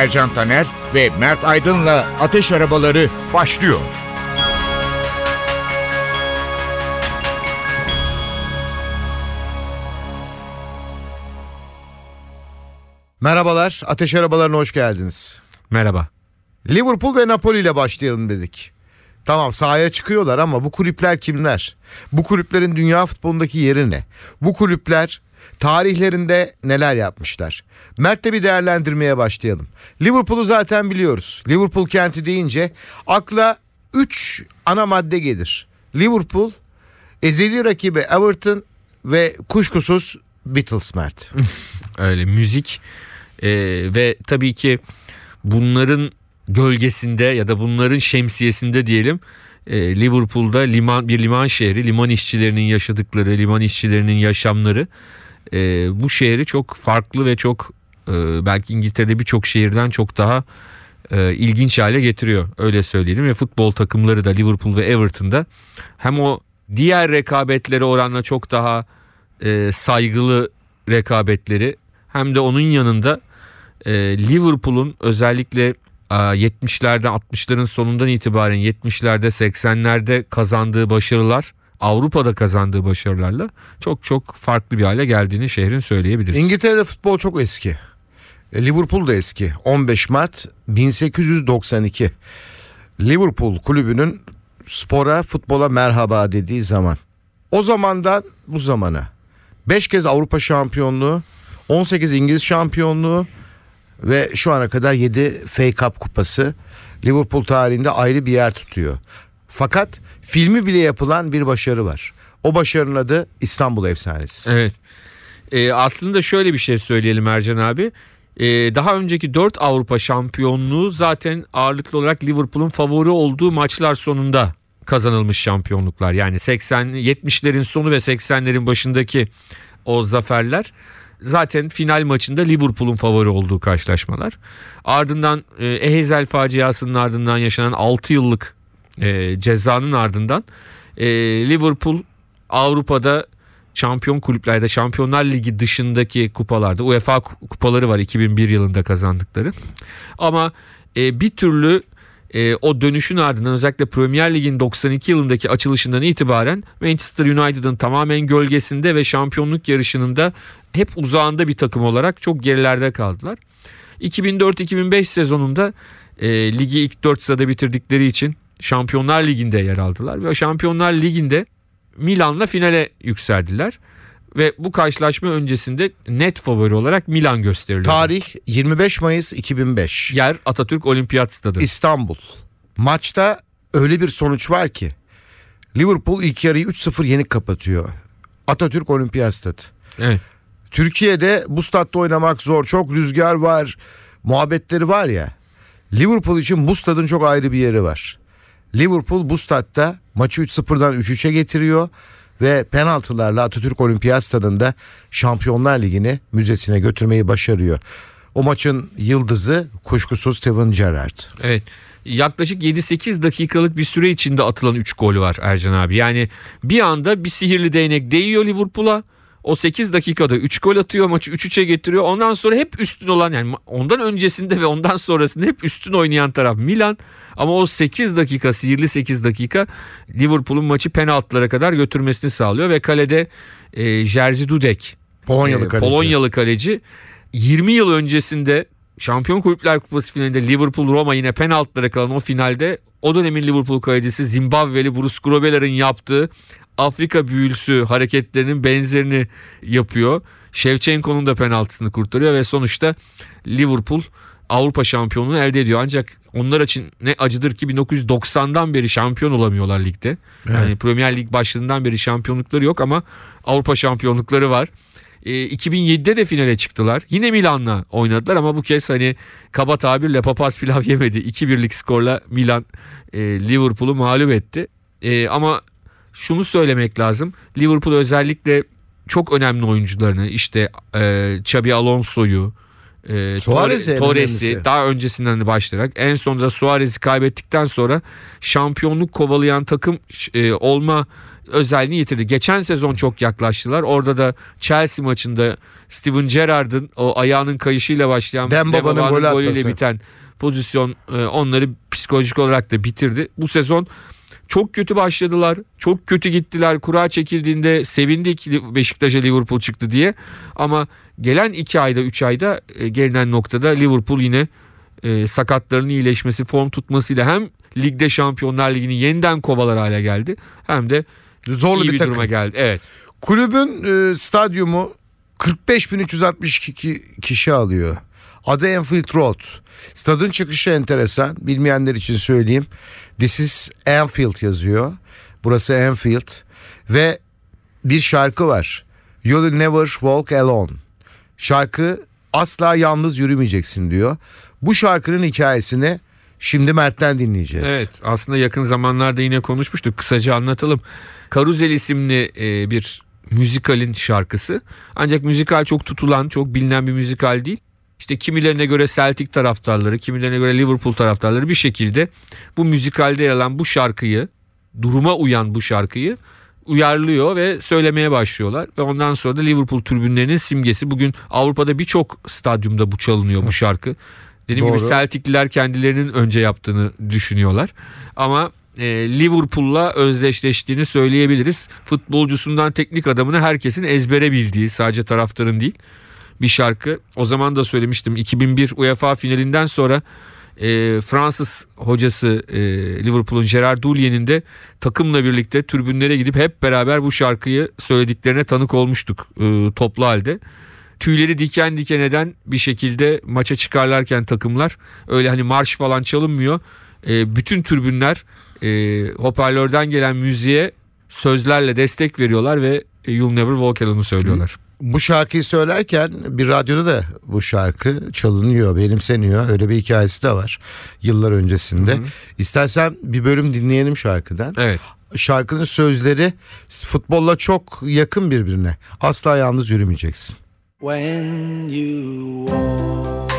Ercan Taner ve Mert Aydın'la Ateş Arabaları başlıyor. Merhabalar, Ateş Arabalarına hoş geldiniz. Merhaba. Liverpool ve Napoli ile başlayalım dedik. Tamam sahaya çıkıyorlar ama bu kulüpler kimler? Bu kulüplerin dünya futbolundaki yeri ne? Bu kulüpler tarihlerinde neler yapmışlar? Mert'le bir değerlendirmeye başlayalım. Liverpool'u zaten biliyoruz. Liverpool kenti deyince akla 3 ana madde gelir. Liverpool, ezeli rakibi Everton ve kuşkusuz Beatles Mert. Öyle müzik e, ve tabii ki bunların gölgesinde ya da bunların şemsiyesinde diyelim e, Liverpool'da liman bir liman şehri, liman işçilerinin yaşadıkları, liman işçilerinin yaşamları e, bu şehri çok farklı ve çok e, belki İngiltere'de birçok şehirden çok daha e, ilginç hale getiriyor. Öyle söyleyelim. Ve futbol takımları da Liverpool ve Everton'da hem o diğer rekabetlere oranla çok daha e, saygılı rekabetleri hem de onun yanında e, Liverpool'un özellikle e, 70'lerde 60'ların sonundan itibaren 70'lerde 80'lerde kazandığı başarılar Avrupa'da kazandığı başarılarla çok çok farklı bir hale geldiğini şehrin söyleyebiliriz. İngiltere'de futbol çok eski. E, Liverpool da eski. 15 Mart 1892. Liverpool kulübünün spora, futbola merhaba dediği zaman. O zamandan bu zamana 5 kez Avrupa şampiyonluğu, 18 İngiliz şampiyonluğu ve şu ana kadar 7 FA Cup kupası Liverpool tarihinde ayrı bir yer tutuyor. Fakat filmi bile yapılan bir başarı var. O başarının adı İstanbul Efsanesi. Evet. Ee, aslında şöyle bir şey söyleyelim Ercan abi. Ee, daha önceki 4 Avrupa şampiyonluğu zaten ağırlıklı olarak Liverpool'un favori olduğu maçlar sonunda kazanılmış şampiyonluklar. Yani 80 70'lerin sonu ve 80'lerin başındaki o zaferler zaten final maçında Liverpool'un favori olduğu karşılaşmalar. Ardından e, Ehezel faciasının ardından yaşanan 6 yıllık e, cezanın ardından e, Liverpool Avrupa'da şampiyon kulüplerde Şampiyonlar Ligi dışındaki kupalarda UEFA kupaları var 2001 yılında kazandıkları. Ama e, bir türlü e, o dönüşün ardından özellikle Premier Lig'in 92 yılındaki açılışından itibaren Manchester United'ın tamamen gölgesinde ve şampiyonluk yarışının da hep uzağında bir takım olarak çok gerilerde kaldılar. 2004-2005 sezonunda e, ligi ilk 4 sırada bitirdikleri için Şampiyonlar Ligi'nde yer aldılar ve Şampiyonlar Ligi'nde Milan'la finale yükseldiler ve bu karşılaşma öncesinde net favori olarak Milan gösteriliyor. Tarih 25 Mayıs 2005. Yer Atatürk Olimpiyat Stadı. İstanbul. Maçta öyle bir sonuç var ki Liverpool ilk yarıyı 3-0 yenik kapatıyor. Atatürk Olimpiyat Stadı. Evet. Türkiye'de bu statta oynamak zor. Çok rüzgar var. Muhabbetleri var ya. Liverpool için bu stadın çok ayrı bir yeri var. Liverpool bu statta maçı 3-0'dan 3-3'e getiriyor ve penaltılarla Atatürk Olimpiyat Stadında Şampiyonlar Ligi'ni müzesine götürmeyi başarıyor. O maçın yıldızı kuşkusuz Steven Gerrard. Evet. Yaklaşık 7-8 dakikalık bir süre içinde atılan 3 gol var Ercan abi. Yani bir anda bir sihirli değnek değiyor Liverpool'a. O 8 dakikada 3 gol atıyor maçı 3-3'e getiriyor. Ondan sonra hep üstün olan yani ondan öncesinde ve ondan sonrasında hep üstün oynayan taraf Milan. Ama o 8 dakika sihirli 8 dakika Liverpool'un maçı penaltılara kadar götürmesini sağlıyor. Ve kalede e, Jerzy Dudek Polonyalı e, kaleci. Polonyalı kaleci 20 yıl öncesinde Şampiyon Kulüpler Kupası finalinde Liverpool Roma yine penaltılara kalan o finalde o dönemin Liverpool kalecisi Zimbabweli Bruce Grobeler'in yaptığı Afrika büyülüsü hareketlerinin benzerini yapıyor. Shevchenko'nun da penaltısını kurtarıyor ve sonuçta Liverpool Avrupa şampiyonluğunu elde ediyor. Ancak onlar için ne acıdır ki 1990'dan beri şampiyon olamıyorlar ligde. Yani Premier Lig başladığından beri şampiyonlukları yok ama Avrupa şampiyonlukları var. E, 2007'de de finale çıktılar. Yine Milan'la oynadılar ama bu kez hani kaba tabirle papaz pilav yemedi. 2-1'lik skorla Milan e, Liverpool'u mağlup etti. E, ama şunu söylemek lazım. Liverpool özellikle çok önemli oyuncularını işte e, Xabi Alonso'yu, e, Suarez'i Torres'i daha öncesinden de başlayarak en sonunda Suarez'i kaybettikten sonra şampiyonluk kovalayan takım e, olma özelliğini yitirdi. Geçen sezon çok yaklaştılar. Orada da Chelsea maçında Steven Gerrard'ın o ayağının kayışıyla başlayan Dembaba'nın Dembaba'nın gol golüyle biten pozisyon e, onları psikolojik olarak da bitirdi. Bu sezon çok kötü başladılar. Çok kötü gittiler. Kura çekildiğinde sevindik Beşiktaş'a Liverpool çıktı diye. Ama gelen 2 ayda 3 ayda e, gelinen noktada Liverpool yine e, sakatlarının iyileşmesi, form tutmasıyla hem ligde Şampiyonlar Ligi'ni yeniden kovalar hale geldi. Hem de Zorlu iyi bir bir, takım. duruma geldi. Evet. Kulübün e, stadyumu 45.362 kişi alıyor. Adı Anfield Road. Stadın çıkışı enteresan. Bilmeyenler için söyleyeyim. This is Anfield yazıyor. Burası Anfield. Ve bir şarkı var. You will never walk alone. Şarkı asla yalnız yürümeyeceksin diyor. Bu şarkının hikayesini şimdi Mert'ten dinleyeceğiz. Evet aslında yakın zamanlarda yine konuşmuştuk kısaca anlatalım. Karuzel isimli e, bir müzikalin şarkısı ancak müzikal çok tutulan çok bilinen bir müzikal değil. İşte kimilerine göre Celtic taraftarları kimilerine göre Liverpool taraftarları bir şekilde bu müzikalde yer alan bu şarkıyı duruma uyan bu şarkıyı uyarlıyor ve söylemeye başlıyorlar. Ve ondan sonra da Liverpool tribünlerinin simgesi. Bugün Avrupa'da birçok stadyumda bu çalınıyor bu şarkı. Dediğim gibi Doğru. Celtic'liler kendilerinin önce yaptığını düşünüyorlar. Ama e, Liverpool'la özdeşleştiğini söyleyebiliriz. Futbolcusundan teknik adamını herkesin ezbere bildiği sadece taraftarın değil bir şarkı. O zaman da söylemiştim 2001 UEFA finalinden sonra e, Fransız hocası e, Liverpool'un Gerard Houllien'in de takımla birlikte tribünlere gidip hep beraber bu şarkıyı söylediklerine tanık olmuştuk e, toplu halde. Tüyleri diken diken eden bir şekilde maça çıkarlarken takımlar öyle hani marş falan çalınmıyor. E, bütün tribünler e, hoparlörden gelen müziğe sözlerle destek veriyorlar ve e, You'll Never Walk Alone'u söylüyorlar. Bu şarkıyı söylerken bir radyoda da bu şarkı çalınıyor, benimseniyor. Öyle bir hikayesi de var yıllar öncesinde. İstersen bir bölüm dinleyelim şarkıdan. Evet. Şarkının sözleri futbolla çok yakın birbirine. Asla yalnız yürümeyeceksin. When you walk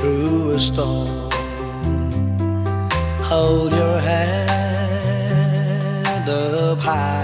through a storm, hold your head up high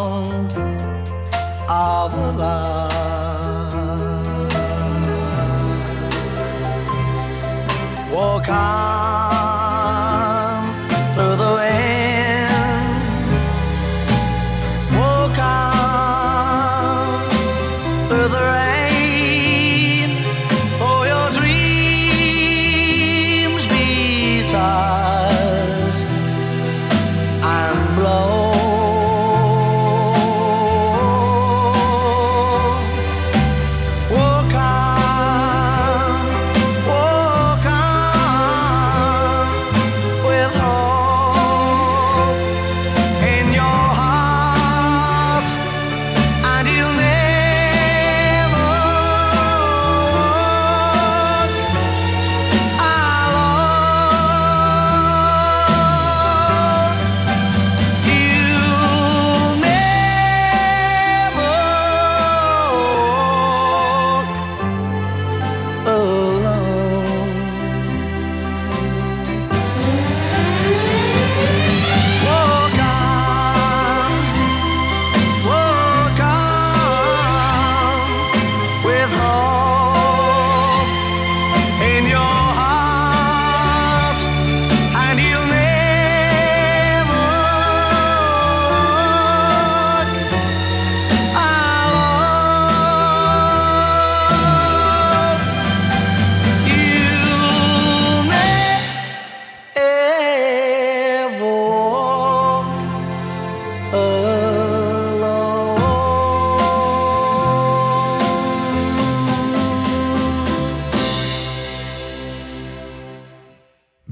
我看。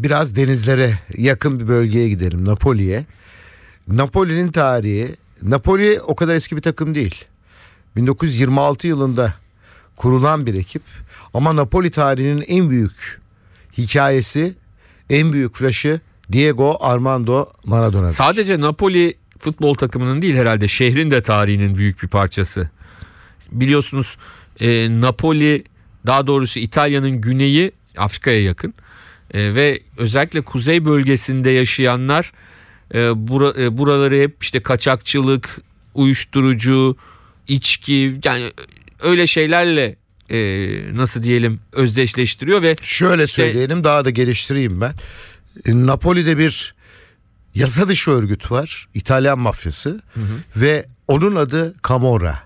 Biraz denizlere yakın bir bölgeye gidelim Napoli'ye. Napoli'nin tarihi Napoli o kadar eski bir takım değil. 1926 yılında kurulan bir ekip ama Napoli tarihinin en büyük hikayesi, en büyük flaşı Diego Armando Maradona'dır. Sadece Napoli futbol takımının değil herhalde şehrin de tarihinin büyük bir parçası. Biliyorsunuz e, Napoli daha doğrusu İtalya'nın güneyi Afrika'ya yakın E, ve özellikle kuzey bölgesinde yaşayanlar e, bura, e, buraları hep işte kaçakçılık, uyuşturucu, içki yani öyle şeylerle e, nasıl diyelim özdeşleştiriyor ve Şöyle söyleyelim daha da geliştireyim ben. E, Napoli'de bir yasa dışı örgüt var. İtalyan mafyası ve onun adı Camorra.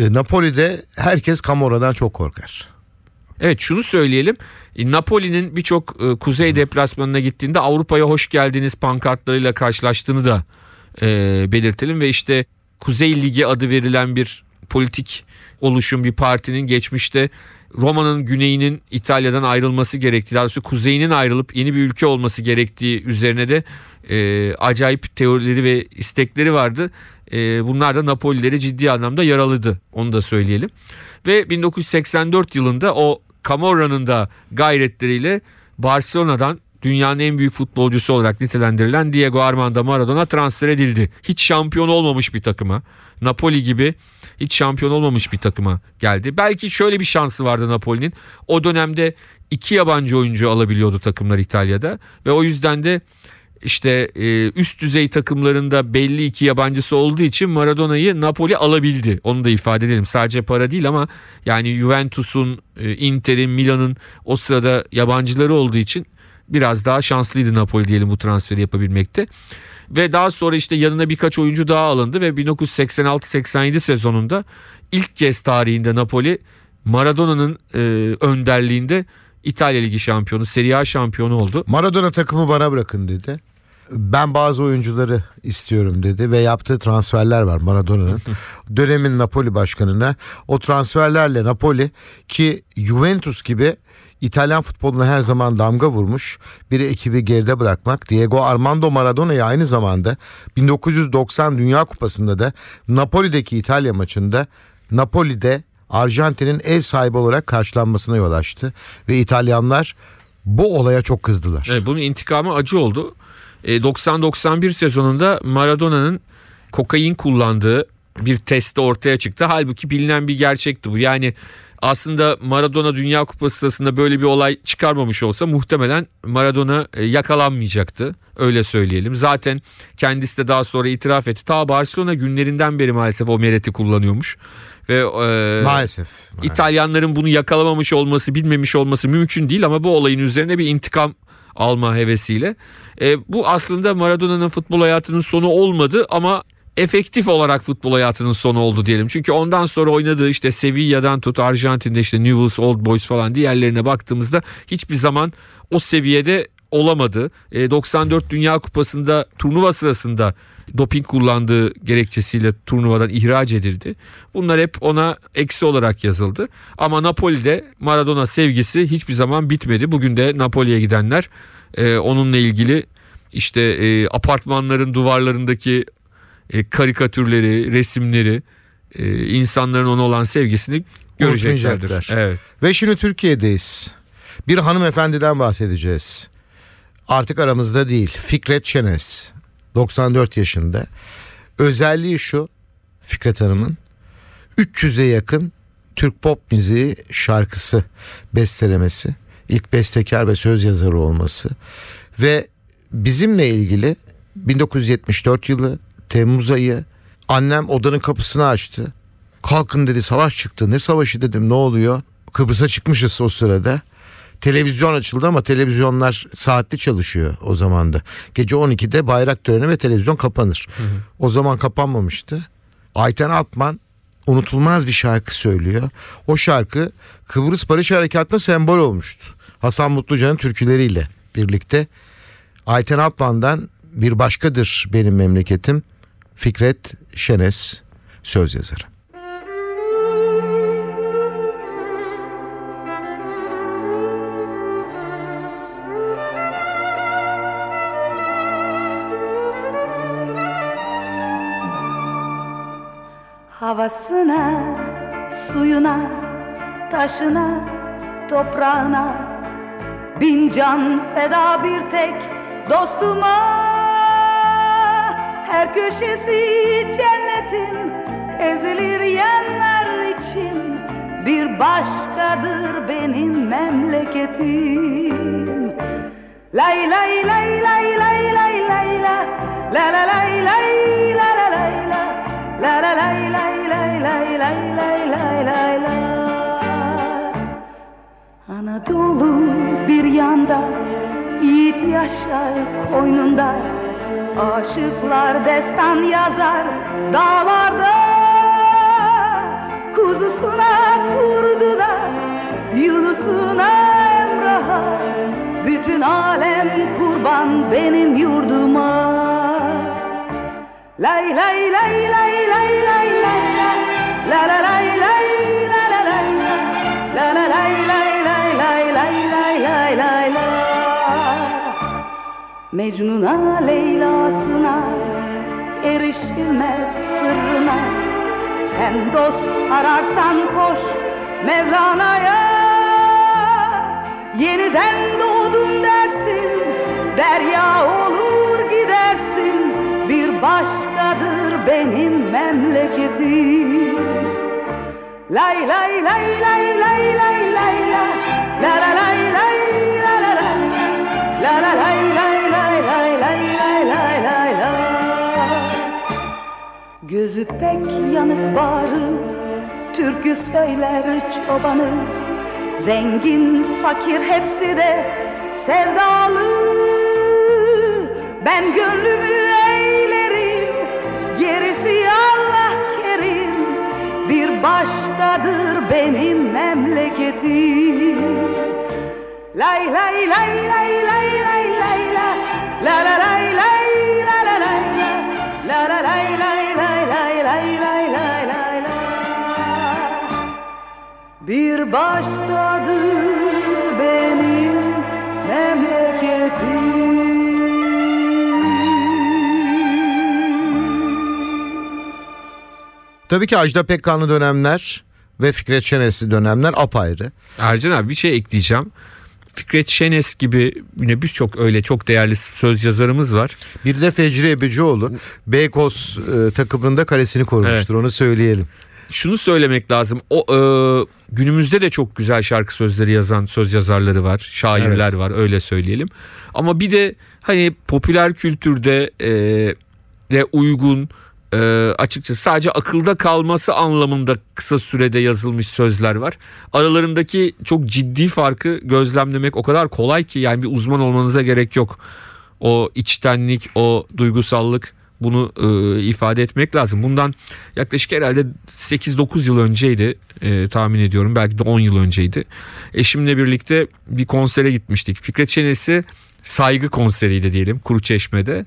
E, Napoli'de herkes Camorra'dan çok korkar. Evet şunu söyleyelim. E, Napoli'nin birçok e, kuzey deplasmanına gittiğinde Avrupa'ya hoş geldiniz pankartlarıyla karşılaştığını da e, belirtelim ve işte Kuzey Ligi adı verilen bir politik oluşum bir partinin geçmişte Roma'nın güneyinin İtalya'dan ayrılması gerektiği, daha doğrusu kuzeyinin ayrılıp yeni bir ülke olması gerektiği üzerine de e, acayip teorileri ve istekleri vardı. E, bunlar da Napolileri ciddi anlamda yaraladı onu da söyleyelim. Ve 1984 yılında o Camorra'nın da gayretleriyle Barcelona'dan dünyanın en büyük futbolcusu olarak nitelendirilen Diego Armando Maradona transfer edildi. Hiç şampiyon olmamış bir takıma. Napoli gibi hiç şampiyon olmamış bir takıma geldi. Belki şöyle bir şansı vardı Napoli'nin. O dönemde iki yabancı oyuncu alabiliyordu takımlar İtalya'da ve o yüzden de işte e, üst düzey takımlarında belli iki yabancısı olduğu için Maradona'yı Napoli alabildi. Onu da ifade edelim. Sadece para değil ama yani Juventus'un, e, Inter'in, Milan'ın o sırada yabancıları olduğu için biraz daha şanslıydı Napoli diyelim bu transferi yapabilmekte. Ve daha sonra işte yanına birkaç oyuncu daha alındı ve 1986-87 sezonunda ilk kez tarihinde Napoli Maradona'nın e, önderliğinde İtalya Ligi şampiyonu, Serie A şampiyonu oldu. Maradona takımı bana bırakın dedi. Ben bazı oyuncuları istiyorum dedi ve yaptığı transferler var Maradona'nın. Dönemin Napoli başkanına o transferlerle Napoli ki Juventus gibi İtalyan futboluna her zaman damga vurmuş bir ekibi geride bırakmak. Diego Armando Maradona'yı aynı zamanda 1990 Dünya Kupası'nda da Napoli'deki İtalya maçında Napoli'de Arjantin'in ev sahibi olarak karşılanmasına yol açtı ve İtalyanlar bu olaya çok kızdılar. Evet, bunun intikamı acı oldu. E, 90-91 sezonunda Maradona'nın kokain kullandığı bir testte ortaya çıktı. Halbuki bilinen bir gerçekti bu. Yani aslında Maradona Dünya Kupası sırasında böyle bir olay çıkarmamış olsa muhtemelen Maradona e, yakalanmayacaktı. Öyle söyleyelim. Zaten kendisi de daha sonra itiraf etti. Ta Barcelona günlerinden beri maalesef o mereti kullanıyormuş. Ve e, Maalesef. İtalyanların bunu yakalamamış olması, bilmemiş olması mümkün değil ama bu olayın üzerine bir intikam alma hevesiyle. E, bu aslında Maradona'nın futbol hayatının sonu olmadı ama efektif olarak futbol hayatının sonu oldu diyelim. Çünkü ondan sonra oynadığı işte Sevilla'dan tut Arjantin'de işte Newell's Old Boys falan diğerlerine baktığımızda hiçbir zaman o seviyede olamadı. E, 94 Dünya Kupası'nda turnuva sırasında doping kullandığı gerekçesiyle turnuvadan ihraç edildi. Bunlar hep ona eksi olarak yazıldı. Ama Napoli'de Maradona sevgisi hiçbir zaman bitmedi. Bugün de Napoli'ye gidenler e, onunla ilgili işte e, apartmanların duvarlarındaki e, karikatürleri, resimleri, e, insanların ona olan sevgisini göreceklerdir. Evet. Ve şimdi Türkiye'deyiz. Bir hanımefendiden bahsedeceğiz. Artık aramızda değil. Fikret Şenes. 94 yaşında. Özelliği şu Fikret Hanım'ın 300'e yakın Türk pop müziği şarkısı bestelemesi. İlk bestekar ve söz yazarı olması. Ve bizimle ilgili 1974 yılı Temmuz ayı annem odanın kapısını açtı. Kalkın dedi savaş çıktı. Ne savaşı dedim ne oluyor? Kıbrıs'a çıkmışız o sırada. Televizyon açıldı ama televizyonlar saatli çalışıyor o zaman da. Gece 12'de bayrak töreni ve televizyon kapanır. O zaman kapanmamıştı. Ayten Altman unutulmaz bir şarkı söylüyor. O şarkı Kıbrıs Barış Harekatı'na sembol olmuştu. Hasan Mutlucan'ın türküleriyle birlikte. Ayten Altman'dan bir başkadır benim memleketim. Fikret Şenes söz yazarı. Havasına, suyuna, taşına, toprağına. Bin can feda bir tek dostuma. Her köşesi cennetin ezilir yerler için. Bir başkadır benim memleketim. Lay lay lay lay lay lay lay la. La la lay lay la la lay la. La la lay lay lay lay lay lay lay lay. La Anadolu bir yanda Yiğit yaşar koynunda. Aşıklar destan yazar dağlarda. Kuzusuna kurdu Yunus'una Emrah'a. Bütün alem kurban benim yurduma. Lay lay lay lay lay lay lay la La la lay Mecnun'a Leyla'sına erişilmez sırrına Sen dost ararsan koş Mevlana'ya Yeniden doğdum dersin Derya olur gidersin Bir başkadır benim memleketim Lay lay lay lay lay lay lay la La la lay lay la la lay La la lay lay lay lay lay lay lay lay la Gözü pek yanık bağrı Türkü söyler çobanı Zengin fakir hepsi de sevdalı Ben gönlümü eğlerim Gerisi Allah kerim Bir başkadır benim memleketim Lay lay lay lay lay lay lay la La la lay lay la la lay la La la lay lay lay lay lay lay lay lay la Bir başkadır benim memleketim Tabii ki Ajda Pekkanlı dönemler ve Fikret Şenesli dönemler apayrı. Ercan abi bir şey ekleyeceğim. Fikret Şenes gibi yine birçok öyle çok değerli söz yazarımız var. Bir de Fecri Ebecioğlu Beykoz e, takımında kalesini korumuştur onu söyleyelim. Şunu söylemek lazım. O e, günümüzde de çok güzel şarkı sözleri yazan söz yazarları var, şairler Evet. var öyle söyleyelim. Ama bir de hani popüler kültürde e, de uygun e, açıkçası sadece akılda kalması anlamında kısa sürede yazılmış sözler var. Aralarındaki çok ciddi farkı gözlemlemek o kadar kolay ki yani bir uzman olmanıza gerek yok. O içtenlik, o duygusallık bunu e, ifade etmek lazım. Bundan yaklaşık herhalde 8-9 yıl önceydi e, tahmin ediyorum. Belki de 10 yıl önceydi. Eşimle birlikte bir konsere gitmiştik. Fikret Şenes'i saygı konseriydi diyelim Kuruçeşme'de.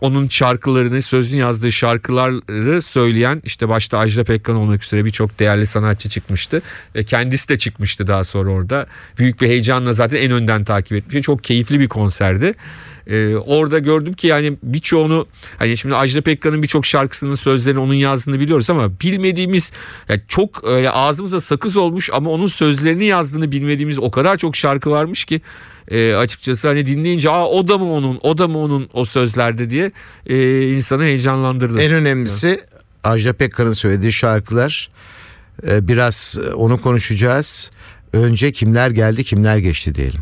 Onun şarkılarını, sözün yazdığı şarkıları söyleyen işte başta Ajda Pekkan olmak üzere birçok değerli sanatçı çıkmıştı. Ve kendisi de çıkmıştı daha sonra orada. Büyük bir heyecanla zaten en önden takip etmişti. Çok keyifli bir konserdi. Ee, orada gördüm ki yani birçoğunu hani şimdi Ajda Pekkan'ın birçok şarkısının sözlerini onun yazdığını biliyoruz ama bilmediğimiz yani çok öyle ağzımıza sakız olmuş ama onun sözlerini yazdığını bilmediğimiz o kadar çok şarkı varmış ki e, açıkçası hani dinleyince Aa, o da mı onun o da mı onun o sözlerde diye e, insanı heyecanlandırdı. En önemlisi Ajda Pekkan'ın söylediği şarkılar E, biraz onu konuşacağız. Önce kimler geldi kimler geçti diyelim.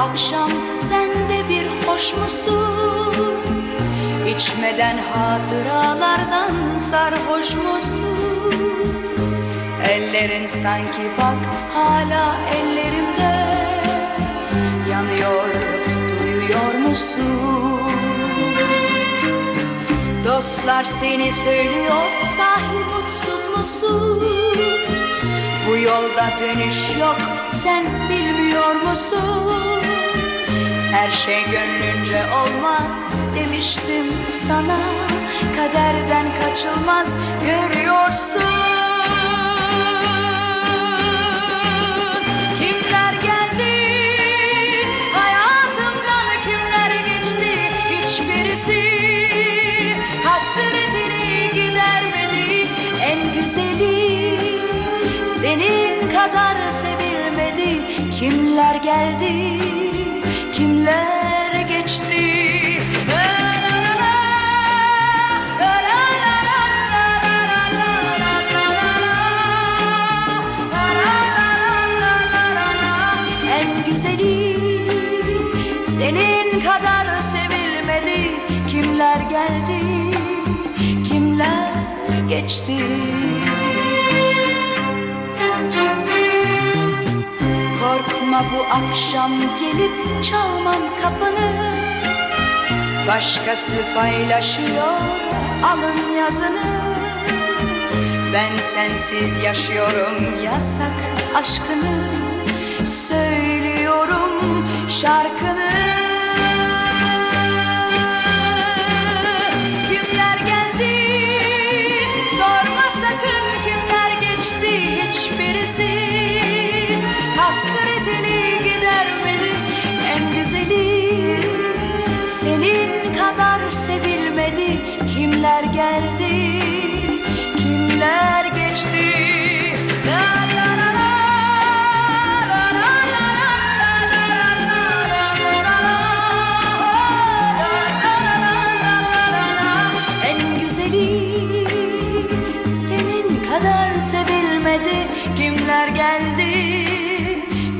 Akşam sen de bir hoş musun İçmeden hatıralardan sarhoş musun Ellerin sanki bak hala ellerimde Yanıyor duyuyor musun dostlar seni söylüyor Sahi mutsuz musun? Bu yolda dönüş yok sen bilmiyor musun? Her şey gönlünce olmaz demiştim sana. Kaderden kaçılmaz görüyorsun. Senin kadar sevilmedi. Kimler geldi kimler geldi kimler geçti? Korkma bu akşam gelip çalmam kapını. Başkası paylaşıyor alın yazını. Ben sensiz yaşıyorum yasak aşkını. Söylüyorum şarkını sevilmedi kimler geldi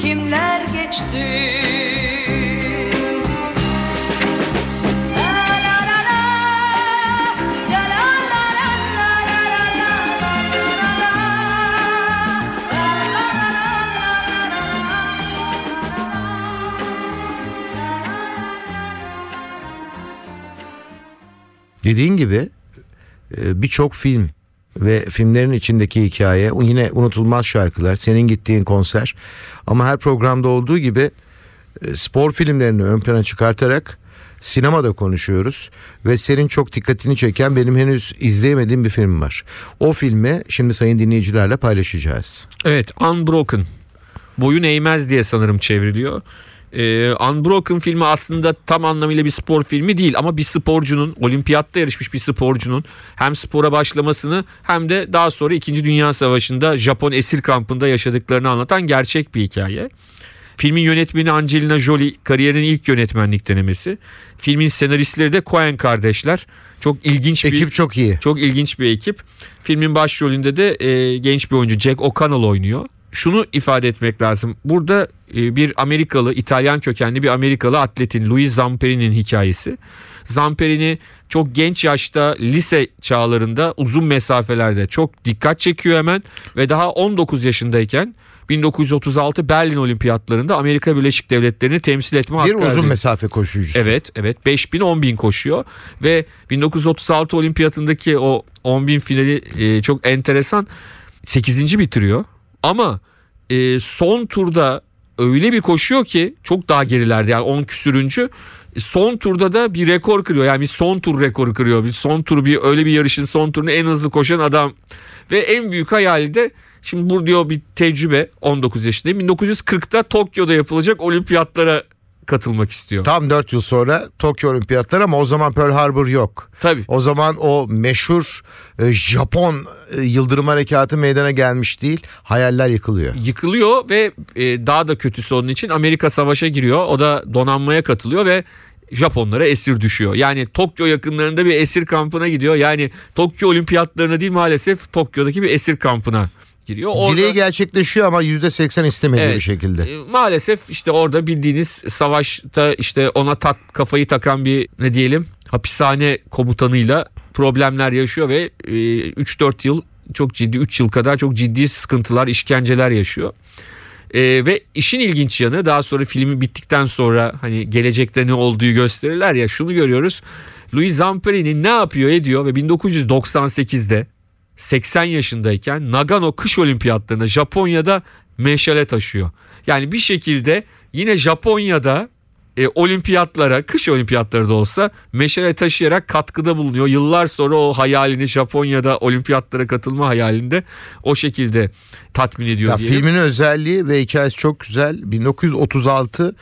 kimler geçti Dediğin gibi e, birçok film ve filmlerin içindeki hikaye yine unutulmaz şarkılar senin gittiğin konser ama her programda olduğu gibi e, spor filmlerini ön plana çıkartarak sinemada konuşuyoruz ve senin çok dikkatini çeken benim henüz izleyemediğim bir film var. O filmi şimdi sayın dinleyicilerle paylaşacağız. Evet Unbroken. Boyun eğmez diye sanırım çevriliyor. Ee, Unbroken filmi aslında tam anlamıyla bir spor filmi değil ama bir sporcunun olimpiyatta yarışmış bir sporcunun hem spora başlamasını hem de daha sonra 2. Dünya Savaşı'nda Japon esir kampında yaşadıklarını anlatan gerçek bir hikaye. Filmin yönetmeni Angelina Jolie kariyerinin ilk yönetmenlik denemesi. Filmin senaristleri de Coen kardeşler. Çok ilginç bir Ekip çok iyi. çok ilginç bir ekip. Filmin başrolünde de e, genç bir oyuncu Jack O'Connell oynuyor. Şunu ifade etmek lazım. Burada e, bir Amerikalı, İtalyan kökenli bir Amerikalı atletin Louis Zamperi'nin hikayesi. Zamperini çok genç yaşta lise çağlarında uzun mesafelerde çok dikkat çekiyor hemen ve daha 19 yaşındayken 1936 Berlin Olimpiyatlarında Amerika Birleşik Devletleri'ni temsil etme Bir hakkı uzun elde ediyor. mesafe koşucusu. Evet evet 5000 10000 koşuyor ve 1936 olimpiyatındaki o 10000 finali e, çok enteresan 8. bitiriyor ama e, son turda öyle bir koşuyor ki çok daha gerilerde yani 10 küsürüncü. Son turda da bir rekor kırıyor. Yani bir son tur rekoru kırıyor. Bir son tur bir öyle bir yarışın son turunu en hızlı koşan adam. Ve en büyük hayali de şimdi bu diyor bir tecrübe 19 yaşındayım. 1940'ta Tokyo'da yapılacak olimpiyatlara katılmak istiyor. Tam 4 yıl sonra Tokyo Olimpiyatları ama o zaman Pearl Harbor yok. Tabii. O zaman o meşhur e, Japon e, yıldırım harekatı meydana gelmiş değil. Hayaller yıkılıyor. yıkılıyor ve e, daha da kötüsü onun için Amerika savaşa giriyor. O da donanmaya katılıyor ve Japonlara esir düşüyor. Yani Tokyo yakınlarında bir esir kampına gidiyor. Yani Tokyo olimpiyatlarına değil maalesef Tokyo'daki bir esir kampına giriyor. Orada, Dileği gerçekleşiyor ama %80 istemediği Evet. bir şekilde. e, maalesef işte orada bildiğiniz savaşta işte ona tak kafayı takan bir ne diyelim hapishane komutanıyla problemler yaşıyor ve e, 3-4 yıl çok ciddi 3 yıl kadar çok ciddi sıkıntılar, işkenceler yaşıyor. E, ve işin ilginç yanı daha sonra filmi bittikten sonra hani gelecekte ne olduğu gösterirler ya şunu görüyoruz. Louis Zamperini ne yapıyor ediyor ve 1998'de 80 yaşındayken Nagano kış olimpiyatlarında Japonya'da meşale taşıyor. Yani bir şekilde yine Japonya'da e, olimpiyatlara, kış olimpiyatları da olsa meşale taşıyarak katkıda bulunuyor. Yıllar sonra o hayalini Japonya'da olimpiyatlara katılma hayalinde o şekilde tatmin ediyor Ya diyelim. filmin özelliği ve hikayesi çok güzel. 1936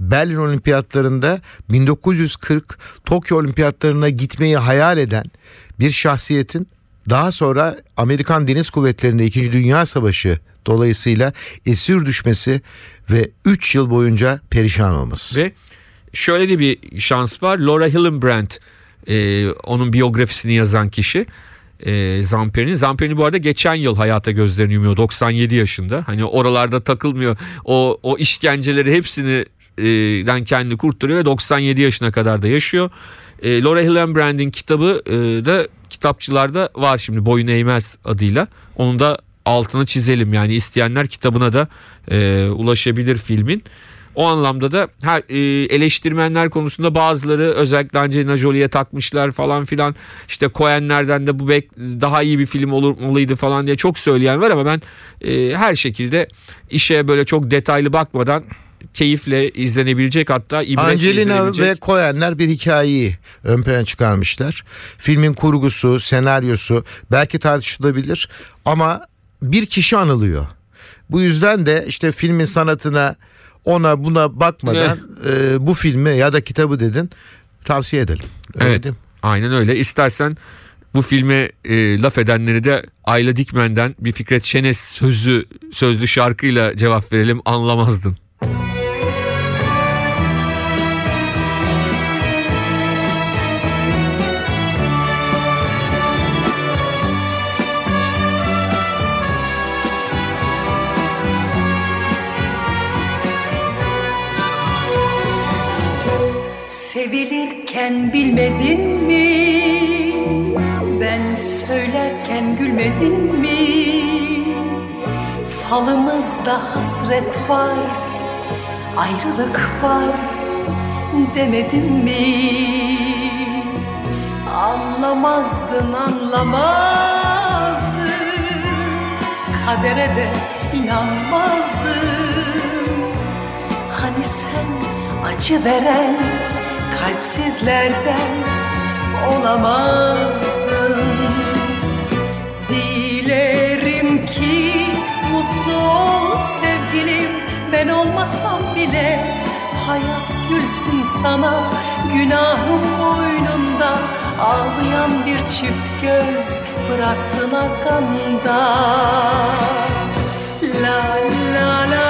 Berlin Olimpiyatlarında 1940 Tokyo Olimpiyatlarına gitmeyi hayal eden bir şahsiyetin daha sonra Amerikan Deniz Kuvvetleri'nde 2. Dünya Savaşı dolayısıyla esir düşmesi ve 3 yıl boyunca perişan olması. Ve şöyle de bir şans var. Laura Hillenbrand e, onun biyografisini yazan kişi. E, Zamperini. Zamperini bu arada geçen yıl hayata gözlerini yumuyor. 97 yaşında. Hani oralarda takılmıyor. O, o işkenceleri hepsini e, den kendini kurtarıyor ve 97 yaşına kadar da yaşıyor. E, Laura Hillenbrand'in kitabı e, da kitapçılarda var şimdi Boyun Eğmez adıyla. Onun da altını çizelim yani isteyenler kitabına da e, ulaşabilir filmin. O anlamda da her, e, eleştirmenler konusunda bazıları özellikle Angelina Jolie'ye takmışlar falan filan. İşte Coen'lerden de bu bek daha iyi bir film olmalıydı falan diye çok söyleyen var ama ben e, her şekilde işe böyle çok detaylı bakmadan keyifle izlenebilecek hatta ibretle Angelina izlenebilecek. ve Coen'ler bir hikayeyi ön plana çıkarmışlar. Filmin kurgusu, senaryosu belki tartışılabilir ama bir kişi anılıyor. Bu yüzden de işte filmin sanatına ona buna bakmadan e, bu filmi ya da kitabı dedin tavsiye edelim. Öyle Evet. değil? Aynen öyle. İstersen bu filme e, laf edenleri de Ayla Dikmen'den bir Fikret Şenes sözü sözlü şarkıyla cevap verelim anlamazdın. Sevilirken bilmedin mi? Ben söylerken gülmedin mi? Falımızda hasret var, ayrılık var demedin mi? Anlamazdın anlamazdın Kadere de inanmazdın Hani sen acı veren kalpsizlerden olamazdın. Dilerim ki mutlu ol sevgilim. Ben olmasam bile Hayat gülsün sana. Günahım boynunda. Ağlayan bir çift göz bıraktın arkanda La la la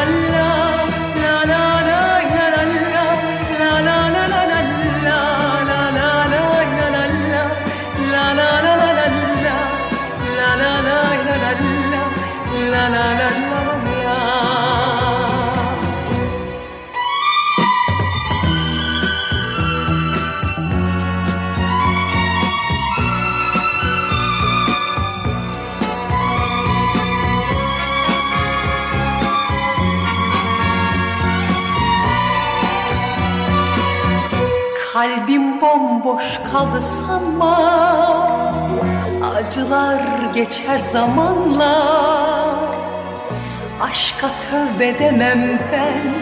bomboş kaldı sanma. Acılar geçer zamanla. Aşka tövbe demem ben.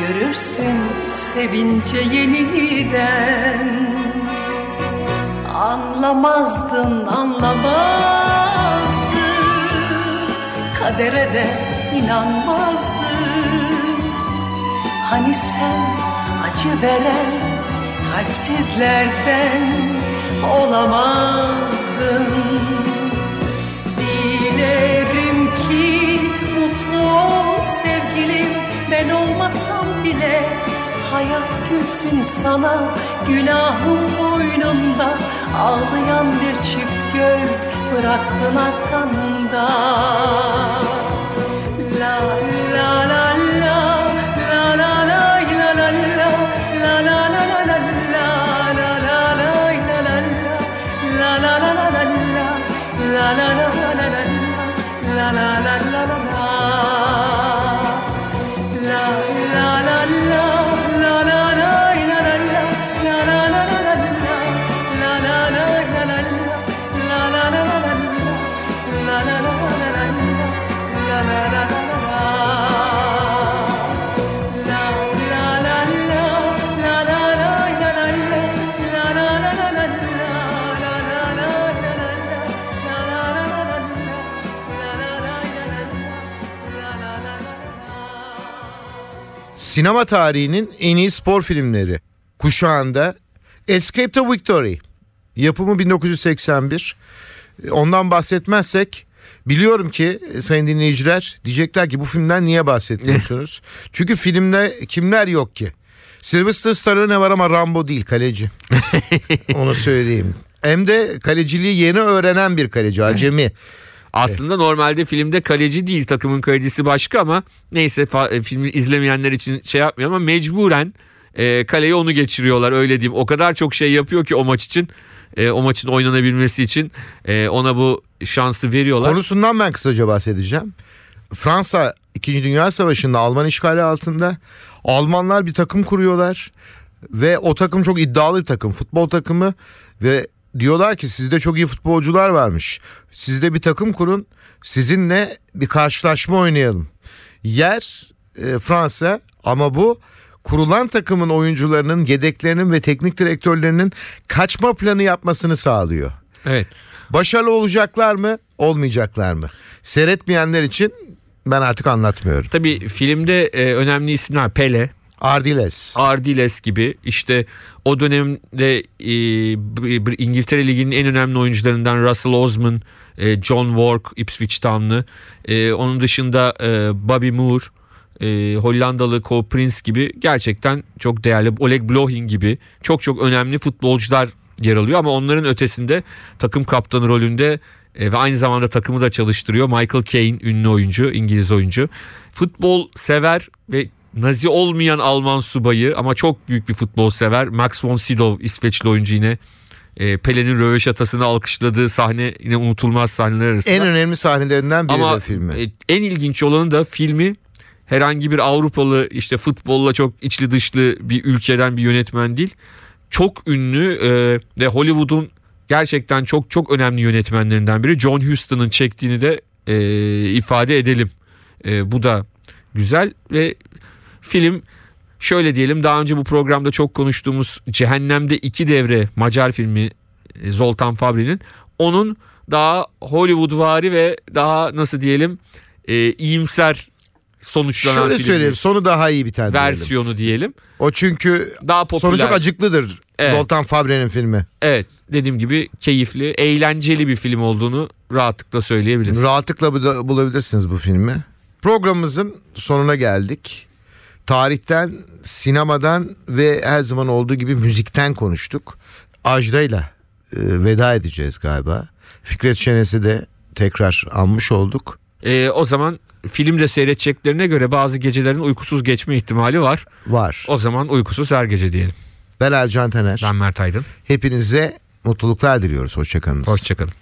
Görürsün sevince yeniden. Anlamazdın anlamazdın. Kadere de inanmazdın. Hani sen acı veren kalpsizlerden olamazdın. Dilerim ki mutlu ol sevgilim. Ben olmasam bile Hayat gülsün sana. Günahım boynunda Ağlayan bir çift göz bıraktın arkanda. La la Sinema tarihinin en iyi spor filmleri kuşağında Escape to Victory. Yapımı 1981. Ondan bahsetmezsek biliyorum ki e, sayın dinleyiciler diyecekler ki bu filmden niye bahsetmiyorsunuz? Çünkü filmde kimler yok ki? Sylvester Stallone var ama Rambo değil kaleci. Onu söyleyeyim. Hem de kaleciliği yeni öğrenen bir kaleci acemi. Aslında normalde filmde kaleci değil takımın kalecisi başka ama neyse fa- e, filmi izlemeyenler için şey yapmıyor ama mecburen e, kaleye onu geçiriyorlar öyle diyeyim. O kadar çok şey yapıyor ki o maç için e, o maçın oynanabilmesi için e, ona bu şansı veriyorlar. Konusundan ben kısaca bahsedeceğim. Fransa 2. Dünya Savaşı'nda Alman işgali altında Almanlar bir takım kuruyorlar ve o takım çok iddialı bir takım futbol takımı ve diyorlar ki sizde çok iyi futbolcular varmış. Sizde bir takım kurun sizinle bir karşılaşma oynayalım. Yer e, Fransa ama bu kurulan takımın oyuncularının, yedeklerinin ve teknik direktörlerinin kaçma planı yapmasını sağlıyor. Evet. Başarılı olacaklar mı, olmayacaklar mı? Seyretmeyenler için ben artık anlatmıyorum. Tabii filmde e, önemli isimler Pele, Ardiles. Ardiles gibi işte o dönemde e, İngiltere Ligi'nin en önemli oyuncularından Russell Osman, e, John Wark Ipswich Town'lı. E, onun dışında e, Bobby Moore, e, Hollandalı Cole Prince gibi gerçekten çok değerli Oleg Blohin gibi çok çok önemli futbolcular yer alıyor ama onların ötesinde takım kaptanı rolünde e, ve aynı zamanda takımı da çalıştırıyor. Michael Caine ünlü oyuncu, İngiliz oyuncu. Futbol sever ve Nazi olmayan Alman subayı ama çok büyük bir futbol sever. Max von Sydow İsveçli oyuncu yine. E, Pele'nin röveşatasını alkışladığı sahne yine unutulmaz sahneler arasında. En önemli sahnelerinden biri Ama de filmi. e, en ilginç olanı da filmi herhangi bir Avrupalı işte futbolla çok içli dışlı bir ülkeden bir yönetmen değil. Çok ünlü e, ve Hollywood'un gerçekten çok çok önemli yönetmenlerinden biri John Huston'ın çektiğini de e, ifade edelim. E, bu da güzel ve film şöyle diyelim daha önce bu programda çok konuştuğumuz Cehennemde iki devre Macar filmi e, Zoltan Fabri'nin onun daha Hollywoodvari ve daha nasıl diyelim e, iyimser sonuçlanan Şöyle film söyleyeyim sonu daha iyi biten diyelim. versiyonu diyelim. O çünkü Daha popüler. sonu çok acıklıdır. Evet. Zoltan Fabre'nin filmi. Evet dediğim gibi keyifli, eğlenceli bir film olduğunu rahatlıkla söyleyebiliriz. Rahatlıkla bu- bulabilirsiniz bu filmi. Programımızın sonuna geldik. Tarihten, sinemadan ve her zaman olduğu gibi müzikten konuştuk. Ajda'yla e, veda edeceğiz galiba. Fikret Şenes'i de tekrar anmış olduk. E, o zaman film de seyredeceklerine göre bazı gecelerin uykusuz geçme ihtimali var. Var. O zaman uykusuz her gece diyelim. Ben Ercan Taner. Ben Mert Aydın. Hepinize mutluluklar diliyoruz. Hoşçakalınız. Hoşçakalın.